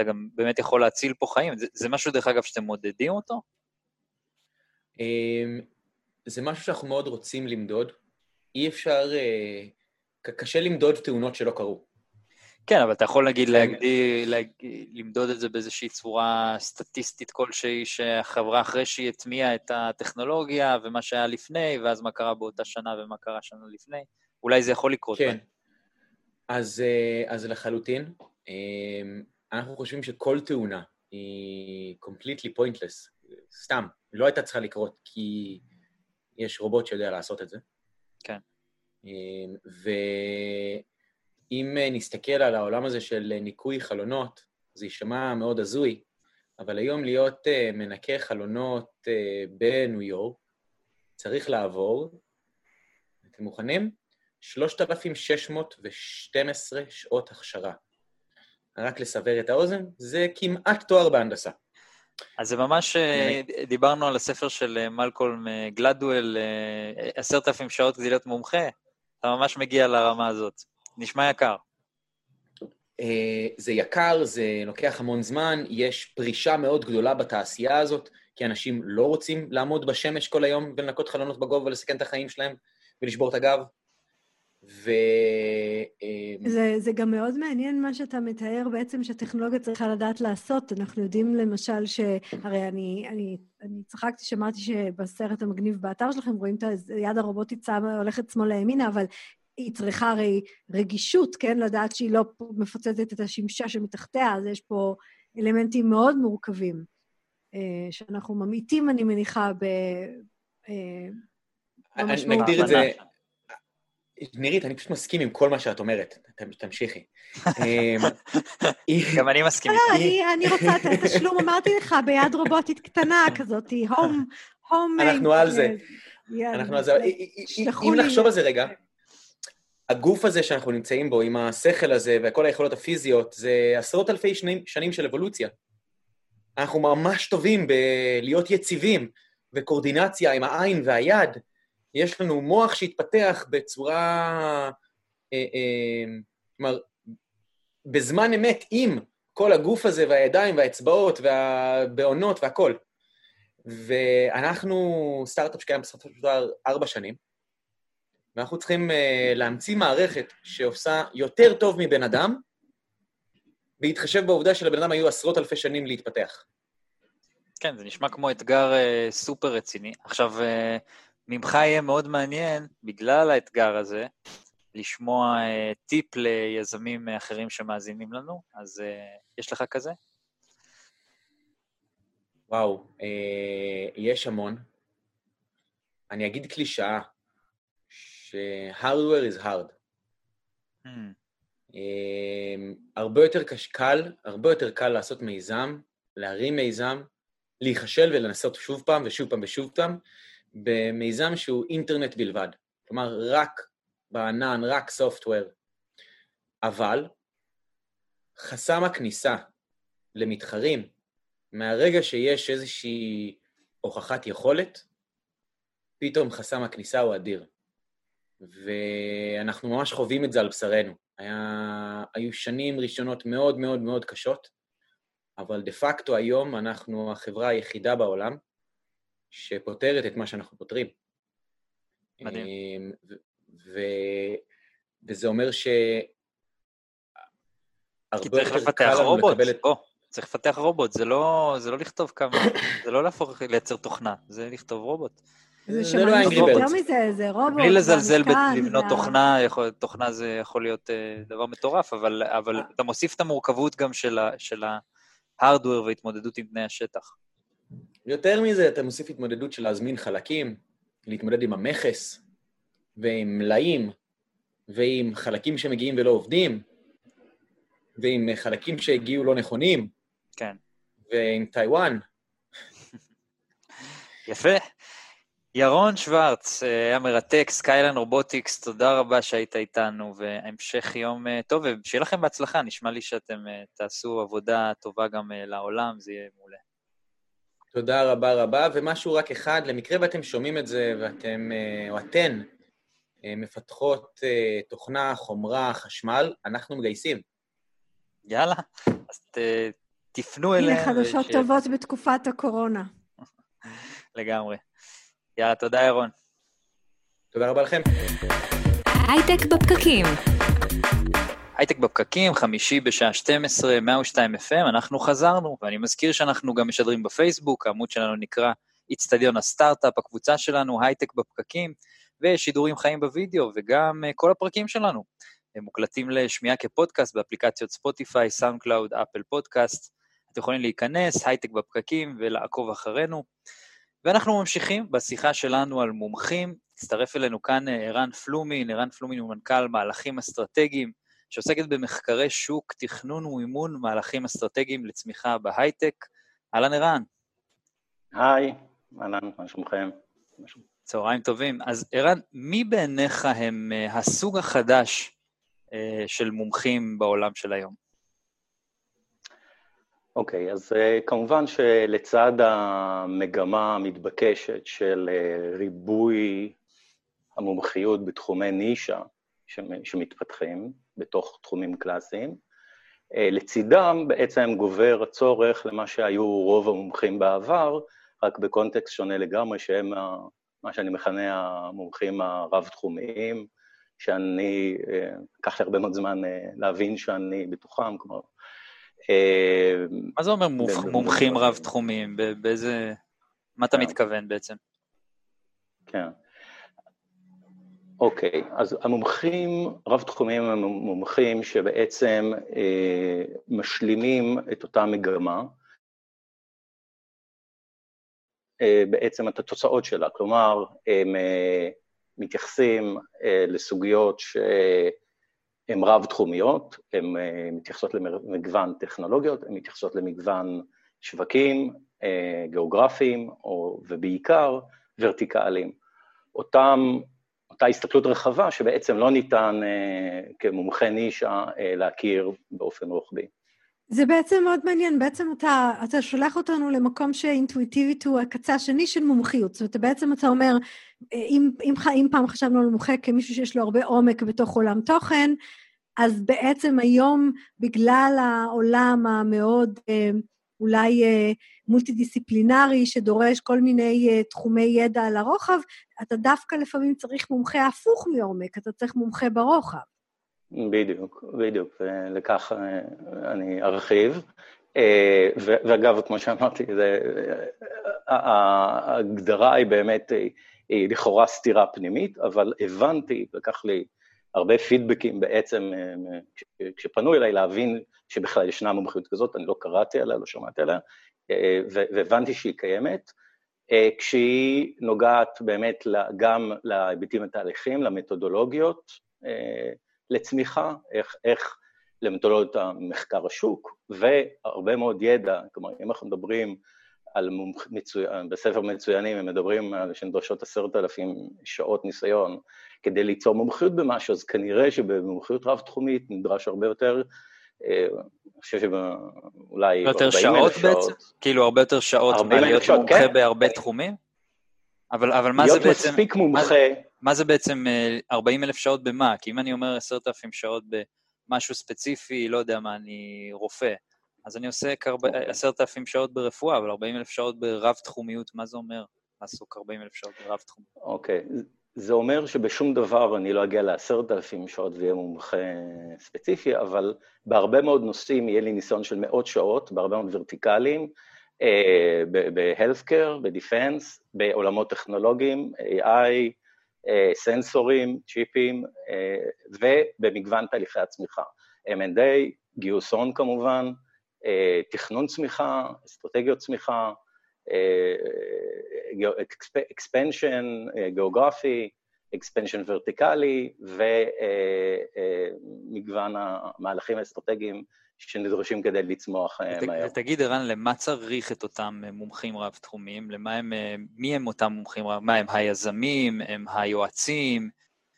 אתה גם באמת יכול להציל פה חיים. זה, זה משהו, דרך אגב, שאתם מודדים אותו? אמ, זה משהו שאנחנו מאוד רוצים למדוד. אי אפשר, אה, קשה למדוד תאונות שלא קרו. כן, אבל אתה יכול נגיד להגדיל, להגדיל, למדוד את זה באיזושהי צורה סטטיסטית כלשהי, שהחברה אחרי שהיא הטמיעה את הטכנולוגיה ומה שהיה לפני, ואז מה קרה באותה שנה ומה קרה שנה לפני, אולי זה יכול לקרות. כן, אז, אה, אז לחלוטין. אנחנו חושבים שכל תאונה היא completely pointless, סתם, לא הייתה צריכה לקרות, כי יש רובוט שיודע לעשות את זה. כן. אמ, ואם נסתכל על העולם הזה של ניקוי חלונות, זה יישמע מאוד הזוי, אבל היום להיות אה, מנקה חלונות אה, בניו יורק, צריך לעבור, אתם מוכנים? 3,612 שעות הכשרה. רק לסבר את האוזן, זה כמעט תואר בהנדסה. אז זה ממש, אה, דיברנו על הספר של אה, מלקולם אה, גלדואל, עשרת אלפים שעות כדי להיות מומחה, אתה ממש מגיע לרמה הזאת. נשמע יקר. זה יקר, זה לוקח המון זמן, יש פרישה מאוד גדולה בתעשייה הזאת, כי אנשים לא רוצים לעמוד בשמש כל היום ולנקות חלונות בגובה ולסכן את החיים שלהם ולשבור את הגב. ו... אמ, זה, זה גם מאוד מעניין מה שאתה מתאר בעצם שהטכנולוגיה צריכה לדעת לעשות. אנחנו יודעים למשל ש... הרי אני, אני, אני צחקתי, שמעתי שבסרט המגניב באתר שלכם רואים את היד הרובוטית שמה, הולכת שמאלה ימינה, אבל היא צריכה הרי רגישות, כן? לדעת שהיא לא מפוצצת את השמשה שמתחתיה, אז יש פה אלמנטים מאוד מורכבים, אה, שאנחנו ממעיטים, אני מניחה, ב... אה, במשמעות. נגדיר את זה... נירית, אני פשוט מסכים עם כל מה שאת אומרת, תמשיכי. אמ, גם אני מסכים. לא, אני רוצה את התשלום, אמרתי לך, ביד רובוטית קטנה כזאת, הום, הום... אנחנו על זה. אנחנו על זה. אם נחשוב על זה רגע, הגוף הזה שאנחנו נמצאים בו, עם השכל הזה וכל היכולות הפיזיות, זה עשרות אלפי שנים של אבולוציה. אנחנו ממש טובים בלהיות יציבים, וקורדינציה עם העין והיד. יש לנו מוח שהתפתח בצורה... אה, אה, כלומר, בזמן אמת עם כל הגוף הזה והידיים והאצבעות והבעונות והכול. ואנחנו סטארט-אפ שקיים בסופו של דבר ארבע שנים, ואנחנו צריכים uh, להמציא מערכת שעושה יותר טוב מבן אדם, בהתחשב בעובדה שלבן אדם היו עשרות אלפי שנים להתפתח. כן, זה נשמע כמו אתגר uh, סופר רציני. עכשיו, uh, ממך יהיה מאוד מעניין, בגלל האתגר הזה, לשמוע uh, טיפ ליזמים אחרים שמאזינים לנו, אז uh, יש לך כזה? וואו, uh, יש המון. אני אגיד קלישאה, ש-hardware is hard. Hmm. Um, הרבה יותר קל, הרבה יותר קל לעשות מיזם, להרים מיזם, להיכשל ולנסות שוב פעם ושוב פעם ושוב פעם, במיזם שהוא אינטרנט בלבד. כלומר, רק בענן, רק סופטוור. אבל חסם הכניסה למתחרים, מהרגע שיש איזושהי הוכחת יכולת, פתאום חסם הכניסה הוא אדיר. ואנחנו ממש חווים את זה על בשרנו. היה, היו שנים ראשונות מאוד מאוד מאוד קשות, אבל דה פקטו היום אנחנו החברה היחידה בעולם שפותרת את מה שאנחנו פותרים. מדהים. אמ, ו- ו- וזה אומר ש... כי צריך לפתח רובוט, לקבל... בוא, צריך לפתח רובוט, זה לא, זה לא לכתוב כמה, זה לא להפוך, לייצר תוכנה, זה לכתוב רובוט. זה לא אנגרי מזה, זה רובוט. בלי לזלזל בלבנות תוכנה, תוכנה זה יכול להיות אה, דבר מטורף, אבל אתה מוסיף את המורכבות גם של ה hardware והתמודדות עם תנאי השטח. יותר מזה, אתה מוסיף התמודדות של להזמין חלקים, להתמודד עם המכס, ועם מלאים, ועם חלקים שמגיעים ולא עובדים, ועם חלקים שהגיעו לא נכונים. כן. ועם טיוואן. יפה. ירון שוורץ, אה, היה מרתק, סקייליין רובוטיקס, תודה רבה שהיית איתנו, והמשך יום אה, טוב, ושיהיה לכם בהצלחה, נשמע לי שאתם אה, תעשו עבודה טובה גם לעולם, זה יהיה מעולה. תודה רבה רבה, ומשהו רק אחד, למקרה ואתם שומעים את זה, ואתם, או אתן, מפתחות תוכנה, חומרה, חשמל, אנחנו מגייסים. יאללה, אז ת, תפנו אליהם. הנה חדשות ש... טובות בתקופת הקורונה. לגמרי. יאללה, תודה, ירון. תודה רבה לכם. הייטק בפקקים. הייטק בפקקים, חמישי בשעה 12, 102 FM, אנחנו חזרנו, ואני מזכיר שאנחנו גם משדרים בפייסבוק, העמוד שלנו נקרא איצטדיון הסטארט-אפ, הקבוצה שלנו, הייטק בפקקים, ושידורים חיים בווידאו, וגם uh, כל הפרקים שלנו. הם מוקלטים לשמיעה כפודקאסט באפליקציות ספוטיפיי, סאונד קלאוד, אפל פודקאסט. אתם יכולים להיכנס, הייטק בפקקים, ולעקוב אחרינו. ואנחנו ממשיכים בשיחה שלנו על מומחים. הצטרף אלינו כאן אה, ערן פלומין, ערן פלומין הוא מנכ"ל מהלכים אסטרטגיים, שעוסקת במחקרי שוק, תכנון ומימון מהלכים אסטרטגיים לצמיחה בהייטק. אהלן ערן. היי, אהלן, מה שלומכם? צהריים טובים. אז ערן, מי בעיניך הם uh, הסוג החדש uh, של מומחים בעולם של היום? אוקיי, okay, אז uh, כמובן שלצד המגמה המתבקשת של uh, ריבוי המומחיות בתחומי נישה שמתפתחים בתוך תחומים קלאסיים, לצידם בעצם גובר הצורך למה שהיו רוב המומחים בעבר, רק בקונטקסט שונה לגמרי, שהם מה שאני מכנה המומחים הרב-תחומיים, שאני, לקח לי הרבה מאוד זמן להבין שאני בתוכם, כלומר... מה זה אומר מומחים רב-תחומיים? באיזה... מה אתה כן. מתכוון בעצם? כן. אוקיי, אז המומחים, רב-תחומיים הם מומחים שבעצם אה, משלימים את אותה מגמה, אה, בעצם את התוצאות שלה, כלומר, הם אה, מתייחסים אה, לסוגיות שהן רב-תחומיות, הן אה, מתייחסות למגוון טכנולוגיות, הן מתייחסות למגוון שווקים, אה, גיאוגרפיים, או, ובעיקר ורטיקליים. אותם, אותה הסתכלות רחבה שבעצם לא ניתן אה, כמומחה נישה אה, להכיר באופן רוחבי. זה בעצם מאוד מעניין, בעצם אתה, אתה שולח אותנו למקום שאינטואיטיבית הוא הקצה השני של מומחיות. זאת אומרת, בעצם אתה אומר, אם, אם, אם פעם חשבנו על מומחה כמישהו שיש לו הרבה עומק בתוך עולם תוכן, אז בעצם היום, בגלל העולם המאוד אולי מולטי-דיסציפלינרי, שדורש כל מיני תחומי ידע על הרוחב, אתה דווקא לפעמים צריך מומחה הפוך מעומק, אתה צריך מומחה ברוחב. בדיוק, בדיוק, ולכך אה, אני ארחיב. אה, ואגב, כמו שאמרתי, זה, ההגדרה היא באמת, היא לכאורה סתירה פנימית, אבל הבנתי, לקח לי הרבה פידבקים בעצם, אה, כשפנו אליי להבין שבכלל ישנה מומחיות כזאת, אני לא קראתי עליה, לא שמעתי עליה, והבנתי שהיא קיימת, כשהיא נוגעת באמת גם להיבטים התהליכים, למתודולוגיות, לצמיחה, איך, איך למתודולוגיות המחקר השוק, והרבה מאוד ידע, כלומר, אם אנחנו מדברים על מומח... מצוי... בספר מצוינים, הם מדברים על שנדרשות עשרת אלפים שעות ניסיון כדי ליצור מומחיות במשהו, אז כנראה שבמומחיות רב-תחומית נדרש הרבה יותר, אה, אני חושב שאולי 40 אלף שעות. יותר שעות בעצם? כאילו הרבה יותר שעות להיות מומחה כן. בהרבה תחומים? אבל, אבל מה זה בעצם... להיות מספיק מומחה... מה זה בעצם 40 אה, אלף שעות במה? כי אם אני אומר 10,000 שעות במשהו ספציפי, לא יודע מה, אני רופא, אז אני עושה 10,000 שעות ברפואה, אבל 40 אלף שעות ברב-תחומיות, מה זה אומר לעסוק 40 אלף שעות ברב-תחומיות? אוקיי, okay. זה אומר שבשום דבר אני לא אגיע ל-10,000 שעות ויהיה מומחה ספציפי, אבל בהרבה מאוד נושאים יהיה לי ניסיון של מאות שעות, בהרבה מאוד ורטיקלים, אה, ב-healthcare, ב-defense, בעולמות טכנולוגיים, AI, אה, סנסורים, צ'יפים, אה, ובמגוון תהליכי הצמיחה. M&A, גיוס הון כמובן, תכנון צמיחה, אסטרטגיות צמיחה, expansion גיאוגרפי, expansion ורטיקלי, ומגוון המהלכים האסטרטגיים שנדרשים כדי לצמוח מהר. ותגיד, ערן, למה צריך את אותם מומחים רב-תחומיים? למה הם, מי הם אותם מומחים רב? מה, הם היזמים? הם היועצים?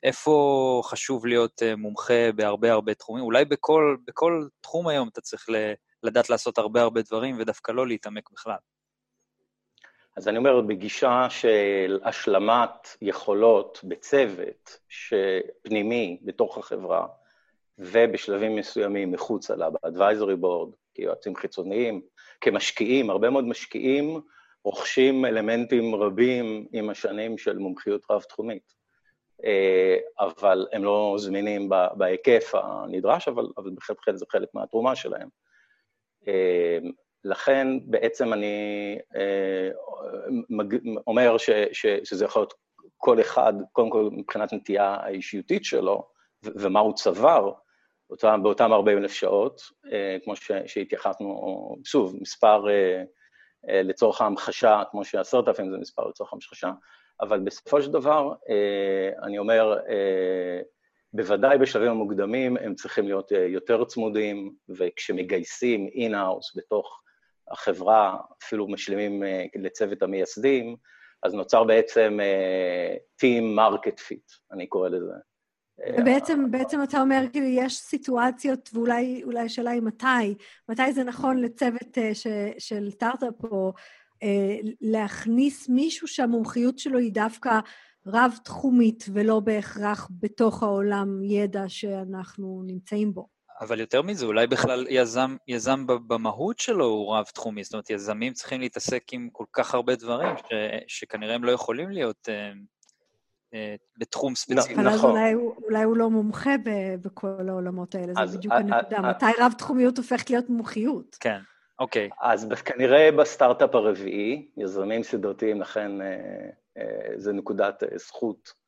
איפה חשוב להיות מומחה בהרבה הרבה תחומים? אולי בכל, בכל תחום היום אתה צריך לדעת לעשות הרבה הרבה דברים ודווקא לא להתעמק בכלל. אז אני אומר, בגישה של השלמת יכולות בצוות פנימי בתוך החברה, ובשלבים מסוימים מחוצה לה, ב-advisory board, כיועצים חיצוניים, כמשקיעים, הרבה מאוד משקיעים רוכשים אלמנטים רבים עם השנים של מומחיות רב-תחומית. אה, אבל הם לא זמינים בהיקף הנדרש, אבל, אבל בהחלט זה חלק מהתרומה שלהם. אה, לכן בעצם אני אה, אומר ש, ש, שזה יכול להיות כל אחד, קודם כל מבחינת נטייה האישיותית שלו, ומה הוא צבר, אותם, באותם 40 אלף שעות, אה, כמו שהתייחסנו, שוב, מספר אה, לצורך ההמחשה, כמו שעשרת אלפים זה מספר לצורך המחשה, אבל בסופו של דבר, אני אומר, בוודאי בשלבים המוקדמים הם צריכים להיות יותר צמודים, וכשמגייסים in-house בתוך החברה, אפילו משלימים לצוות המייסדים, אז נוצר בעצם Team Market Fit, אני קורא לזה. ובעצם בעצם אתה אומר, כאילו, יש סיטואציות, ואולי השאלה היא מתי, מתי זה נכון לצוות ש, של סטארט-אפ, או להכניס מישהו שהמומחיות שלו היא דווקא רב-תחומית, ולא בהכרח בתוך העולם ידע שאנחנו נמצאים בו. אבל יותר מזה, אולי בכלל יזם, יזם במהות שלו הוא רב-תחומי, זאת אומרת, יזמים צריכים להתעסק עם כל כך הרבה דברים, ש, שכנראה הם לא יכולים להיות אה, אה, בתחום ספציפי. אבל אז נכון. אולי, אולי הוא לא מומחה ב, בכל העולמות האלה, זה בדיוק הנקודה. מתי רב-תחומיות הופכת להיות מומחיות? כן. אוקיי. אז כנראה בסטארט-אפ הרביעי, יזמים סדרתיים, לכן אה, זה נקודת אה, זכות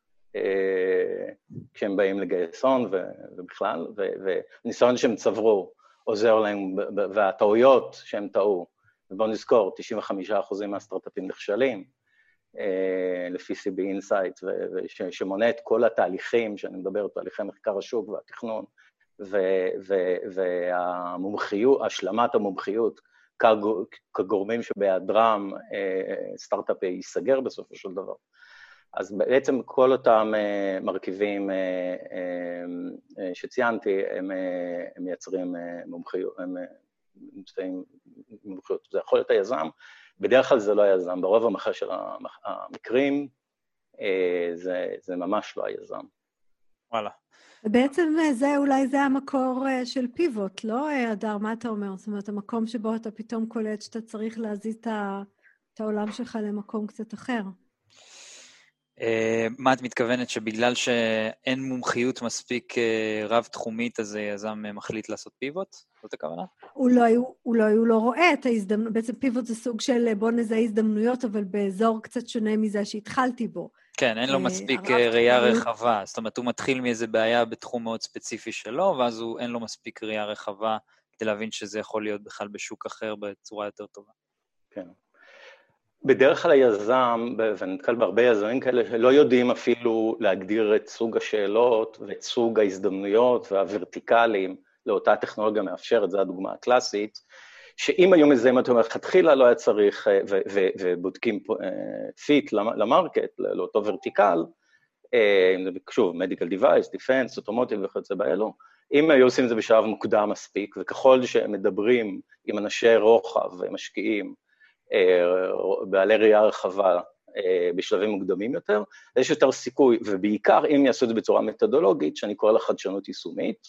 כשהם באים לגייס הון ובכלל, וניסיון שהם צברו עוזר להם, והטעויות שהם טעו, ובואו נזכור, 95% מהסטארט-אפים נכשלים, לפי CB Insight, שמונה את כל התהליכים, שאני מדבר תהליכי מחקר השוק והתכנון, והמומחיות, השלמת המומחיות כגורמים שבהיעדרם אה, סטארט-אפ ייסגר בסופו של דבר. אז בעצם כל אותם אה, מרכיבים אה, שציינתי, הם, מייצרים מומחיות, הם נמצאים מומחיות. זה יכול להיות היזם, בדרך כלל זה לא היזם, ברוב המחר של המקרים זה, זה ממש לא היזם. וואלה. ובעצם אה, זה, אולי זה המקור אה, של פיבוט, לא, אה, אדר? מה אתה אומר? זאת אומרת, המקום שבו אתה פתאום קולט שאתה צריך להזיז את העולם שלך למקום קצת אחר. מה את מתכוונת, שבגלל שאין מומחיות מספיק רב-תחומית, אז יזם מחליט לעשות פיבוט? זאת הכוונה? אולי הוא לא רואה את ההזדמנות, בעצם פיבוט זה סוג של בוא נזהה הזדמנויות, אבל באזור קצת שונה מזה שהתחלתי בו. כן, אין לו אה, מספיק אה, ראייה רחבה. זאת אומרת, הוא מתחיל מאיזה בעיה בתחום מאוד ספציפי שלו, ואז הוא, אין לו מספיק ראייה רחבה כדי להבין שזה יכול להיות בכלל בשוק אחר בצורה יותר טובה. כן. בדרך כלל היזם, ואני נתקל בהרבה יזמים כאלה, שלא יודעים אפילו להגדיר את סוג השאלות ואת סוג ההזדמנויות והוורטיקלים לאותה טכנולוגיה מאפשרת, זו הדוגמה הקלאסית, שאם היו מזהים אותו מלכתחילה לא היה צריך, אה, ובודקים fit אה, ל market, לאותו vertical, אה, שוב, medical device, defense, automotive וכיוצא באלו, אם היו עושים את זה בשלב מוקדם מספיק, וככל שהם מדברים עם אנשי רוחב ומשקיעים, בעלי ראייה רחבה בשלבים מוקדמים יותר, יש יותר סיכוי, ובעיקר אם יעשו את זה בצורה מתודולוגית, שאני קורא לה חדשנות יישומית,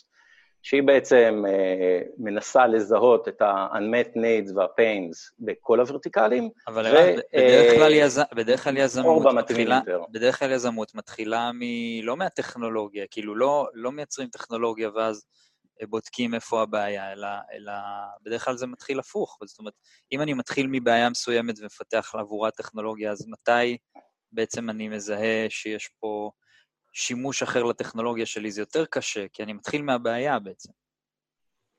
שהיא בעצם אה, מנסה לזהות את ה-unmet needs וה-pains בכל הוורטיקלים. אבל ו, בדרך, אה, כלל יז... בדרך כלל יזמות מתחילה, בדרך כלל יזמות מתחילה מ... לא מהטכנולוגיה, כאילו לא, לא מייצרים טכנולוגיה ואז אה, בודקים איפה הבעיה, אלא, אלא בדרך כלל זה מתחיל הפוך. זאת אומרת, אם אני מתחיל מבעיה מסוימת ומפתח עבורה טכנולוגיה, אז מתי בעצם אני מזהה שיש פה... שימוש אחר לטכנולוגיה שלי, זה יותר קשה, כי אני מתחיל מהבעיה בעצם.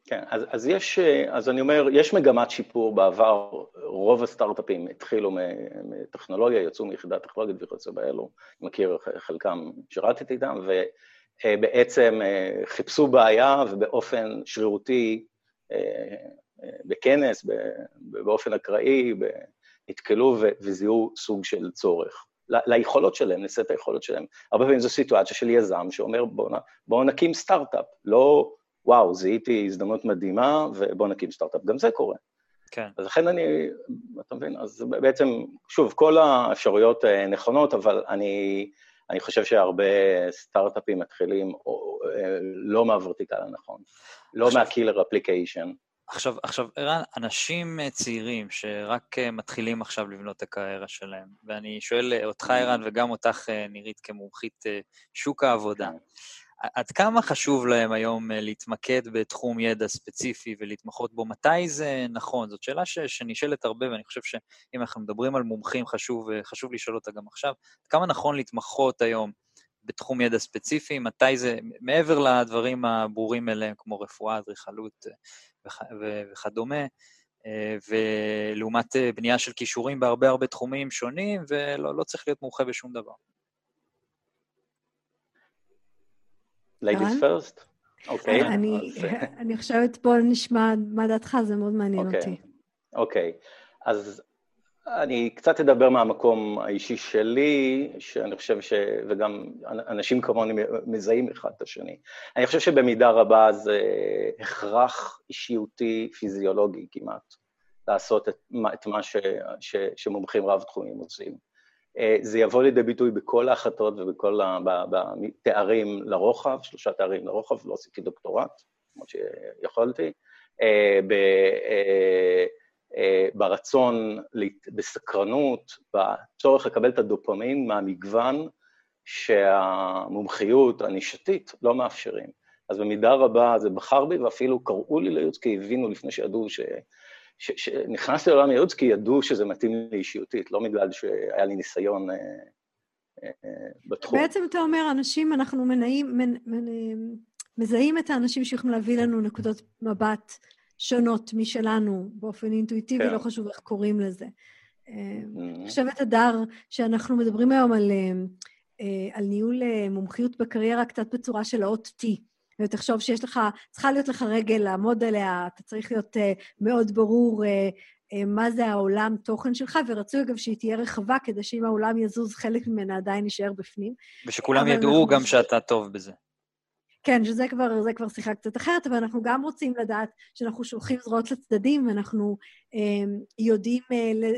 כן, אז, אז יש, אז אני אומר, יש מגמת שיפור בעבר, רוב הסטארט-אפים התחילו מטכנולוגיה, יצאו מיחידת טכנולוגית וכיוצא באלו, מכיר חלקם, שירתתי איתם, ובעצם אה, חיפשו בעיה ובאופן שרירותי, אה, אה, בכנס, באופן אקראי, נתקלו וזיהו סוג של צורך. ליכולות שלהם, לסט היכולות שלהם. הרבה פעמים זו סיטואציה של יזם שאומר בואו בוא נקים סטארט-אפ, לא וואו, זיהיתי הזדמנות מדהימה ובואו נקים סטארט-אפ, גם זה קורה. כן. אז לכן אני, אתה מבין, אז בעצם, שוב, כל האפשרויות אה, נכונות, אבל אני, אני חושב שהרבה סטארט-אפים מתחילים או, אה, לא מהוורטיקל הנכון, לא מהקילר אפליקיישן. עכשיו, עכשיו, ערן, אנשים אה, צעירים שרק אה, מתחילים עכשיו לבנות את הקריירה שלהם, ואני שואל אה, אותך, ערן, וגם אותך, נירית, כמומחית שוק העבודה, עד כמה חשוב להם היום להתמקד בתחום ידע ספציפי ולהתמחות בו? מתי זה נכון? זאת שאלה ש, שנשאלת הרבה, ואני חושב שאם אנחנו מדברים על מומחים, חשוב, חשוב לשאול אותה גם עכשיו. עד כמה נכון להתמחות היום בתחום ידע ספציפי? מתי זה, מעבר לדברים הברורים אליהם, כמו רפואה, אדריכלות וכדומה, אה, ולעומת אה, בנייה של כישורים בהרבה הרבה תחומים שונים, ולא לא צריך להיות מומחה בשום דבר. ladies first? אוקיי. Okay, אני חושבת, בוא נשמע מה דעתך, זה מאוד מעניין okay. אוקיי. אותי. אוקיי, okay. אז אני קצת אדבר מהמקום האישי שלי, שאני חושב ש... וגם אנשים כמוני מזהים אחד את השני. אני חושב שבמידה רבה זה הכרח אישיותי פיזיולוגי כמעט, לעשות את, את מה ש, ש, שמומחים רב-תחומים עושים. אה, זה יבוא לידי ביטוי בכל ההחלטות ובכל התארים לרוחב, שלושה תארים לרוחב, לא עשיתי דוקטורט. למרות שיכולתי, ב, ברצון, בסקרנות, בצורך לקבל את הדופמין מהמגוון שהמומחיות הנישתית לא מאפשרים. אז במידה רבה זה בחר בי, ואפילו קראו לי לייעוץ כי הבינו לפני שידעו ש... שנכנסתי לעולם הייעוץ כי ידעו שזה מתאים לי אישיותית, לא בגלל שהיה לי ניסיון אה, אה, אה, בתחום. בעצם אתה אומר, אנשים, אנחנו מנעים, מנ, מנ, מזהים את האנשים שיכולים להביא לנו נקודות מבט שונות משלנו באופן אינטואיטיבי, כן. לא חשוב איך קוראים לזה. Mm-hmm. אני חושבת, אדר, שאנחנו מדברים היום על, על ניהול מומחיות בקריירה קצת בצורה של האות T. ותחשוב שיש לך, צריכה להיות לך רגל לעמוד עליה, אתה צריך להיות uh, מאוד ברור מה זה העולם תוכן שלך, ורצוי אגב שהיא תהיה רחבה, כדי שאם העולם יזוז, חלק ממנה עדיין יישאר בפנים. ושכולם ידעו גם ש... שאתה טוב בזה. כן, שזה כבר, כבר שיחה קצת אחרת, אבל אנחנו גם רוצים לדעת שאנחנו שולחים זרועות לצדדים, ואנחנו אה, יודעים,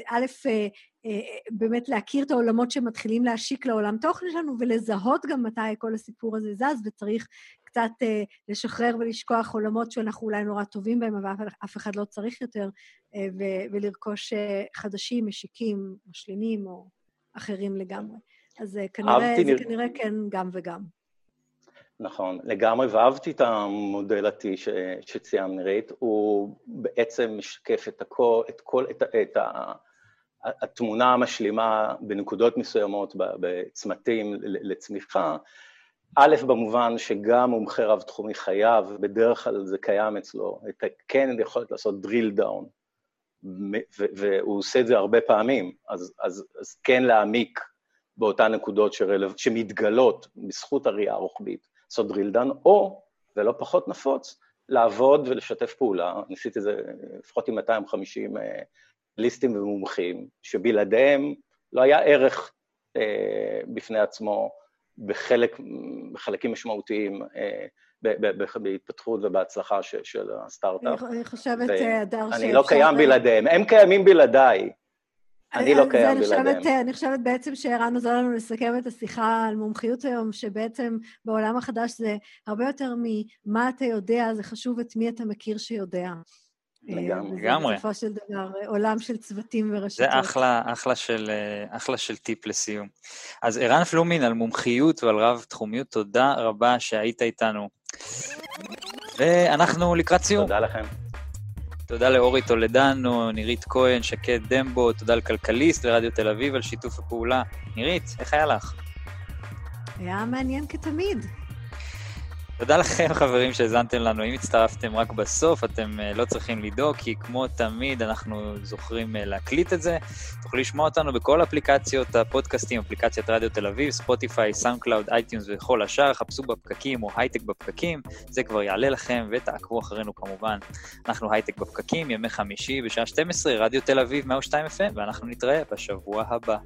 א', אה, אה, באמת להכיר את העולמות שמתחילים להשיק לעולם תוכן שלנו, ולזהות גם מתי כל הסיפור הזה זז, וצריך קצת אה, לשחרר ולשכוח עולמות שאנחנו אולי נורא טובים בהם, אבל אף אחד לא צריך יותר, אה, ו- ולרכוש אה, חדשים, משיקים, משלימים או אחרים לגמרי. אז אה, כנראה, זה נר... כנראה כן גם וגם. נכון, לגמרי, ואהבתי את המודל ה-T. שציינת, נירית, הוא בעצם משקף את הכל, את כל, את, את ה... התמונה המשלימה בנקודות מסוימות, בצמתים לצמיחה, א', במובן שגם מומחה רב-תחומי חייב, בדרך כלל זה קיים אצלו, את כן יכולת לעשות drill down, והוא עושה את זה הרבה פעמים, אז, אז, אז כן להעמיק באותן נקודות שרלו, שמתגלות בזכות הראייה הרוחבית, לעשות drill down, או, ולא פחות נפוץ, לעבוד ולשתף פעולה, ניסיתי את זה לפחות עם 250 אה, ליסטים ומומחים, שבלעדיהם לא היה ערך אה, בפני עצמו, בחלק, בחלקים משמעותיים אה, בהתפתחות ובהצלחה של, של הסטארט-אפ. אני חושבת, הדר, שאפשר... אני לא קיים בלעדיהם, הם קיימים בלעדיי. אני לא קיים בלעדיהם. אני חושבת בעצם שערן עוזר לנו לסכם את השיחה על מומחיות היום, שבעצם בעולם החדש זה הרבה יותר ממה אתה יודע, זה חשוב את מי אתה מכיר שיודע. לגמרי. בסופו של דבר עולם של צוותים ורשתות. זה אחלה, אחלה, של, אחלה של טיפ לסיום. אז ערן פלומין, על מומחיות ועל רב-תחומיות, תודה רבה שהיית איתנו. ואנחנו לקראת סיום. תודה לכם. תודה לאורי טולדנו, נירית כהן, שקד דמבו, תודה לכלכליסט לרדיו תל אביב על שיתוף הפעולה. נירית, איך היה לך? היה מעניין כתמיד. תודה לכם, חברים, שהאזנתם לנו. אם הצטרפתם רק בסוף, אתם אה, לא צריכים לדאוג, כי כמו תמיד, אנחנו זוכרים אה, להקליט את זה. תוכלו לשמוע אותנו בכל אפליקציות הפודקאסטים, אפליקציית רדיו תל אביב, ספוטיפיי, SoundCloud, iTunes וכל השאר. חפשו בפקקים או הייטק בפקקים, זה כבר יעלה לכם, ותעקבו אחרינו כמובן. אנחנו הייטק בפקקים, ימי חמישי בשעה 12, רדיו תל אביב 102 FM, ואנחנו נתראה בשבוע הבא.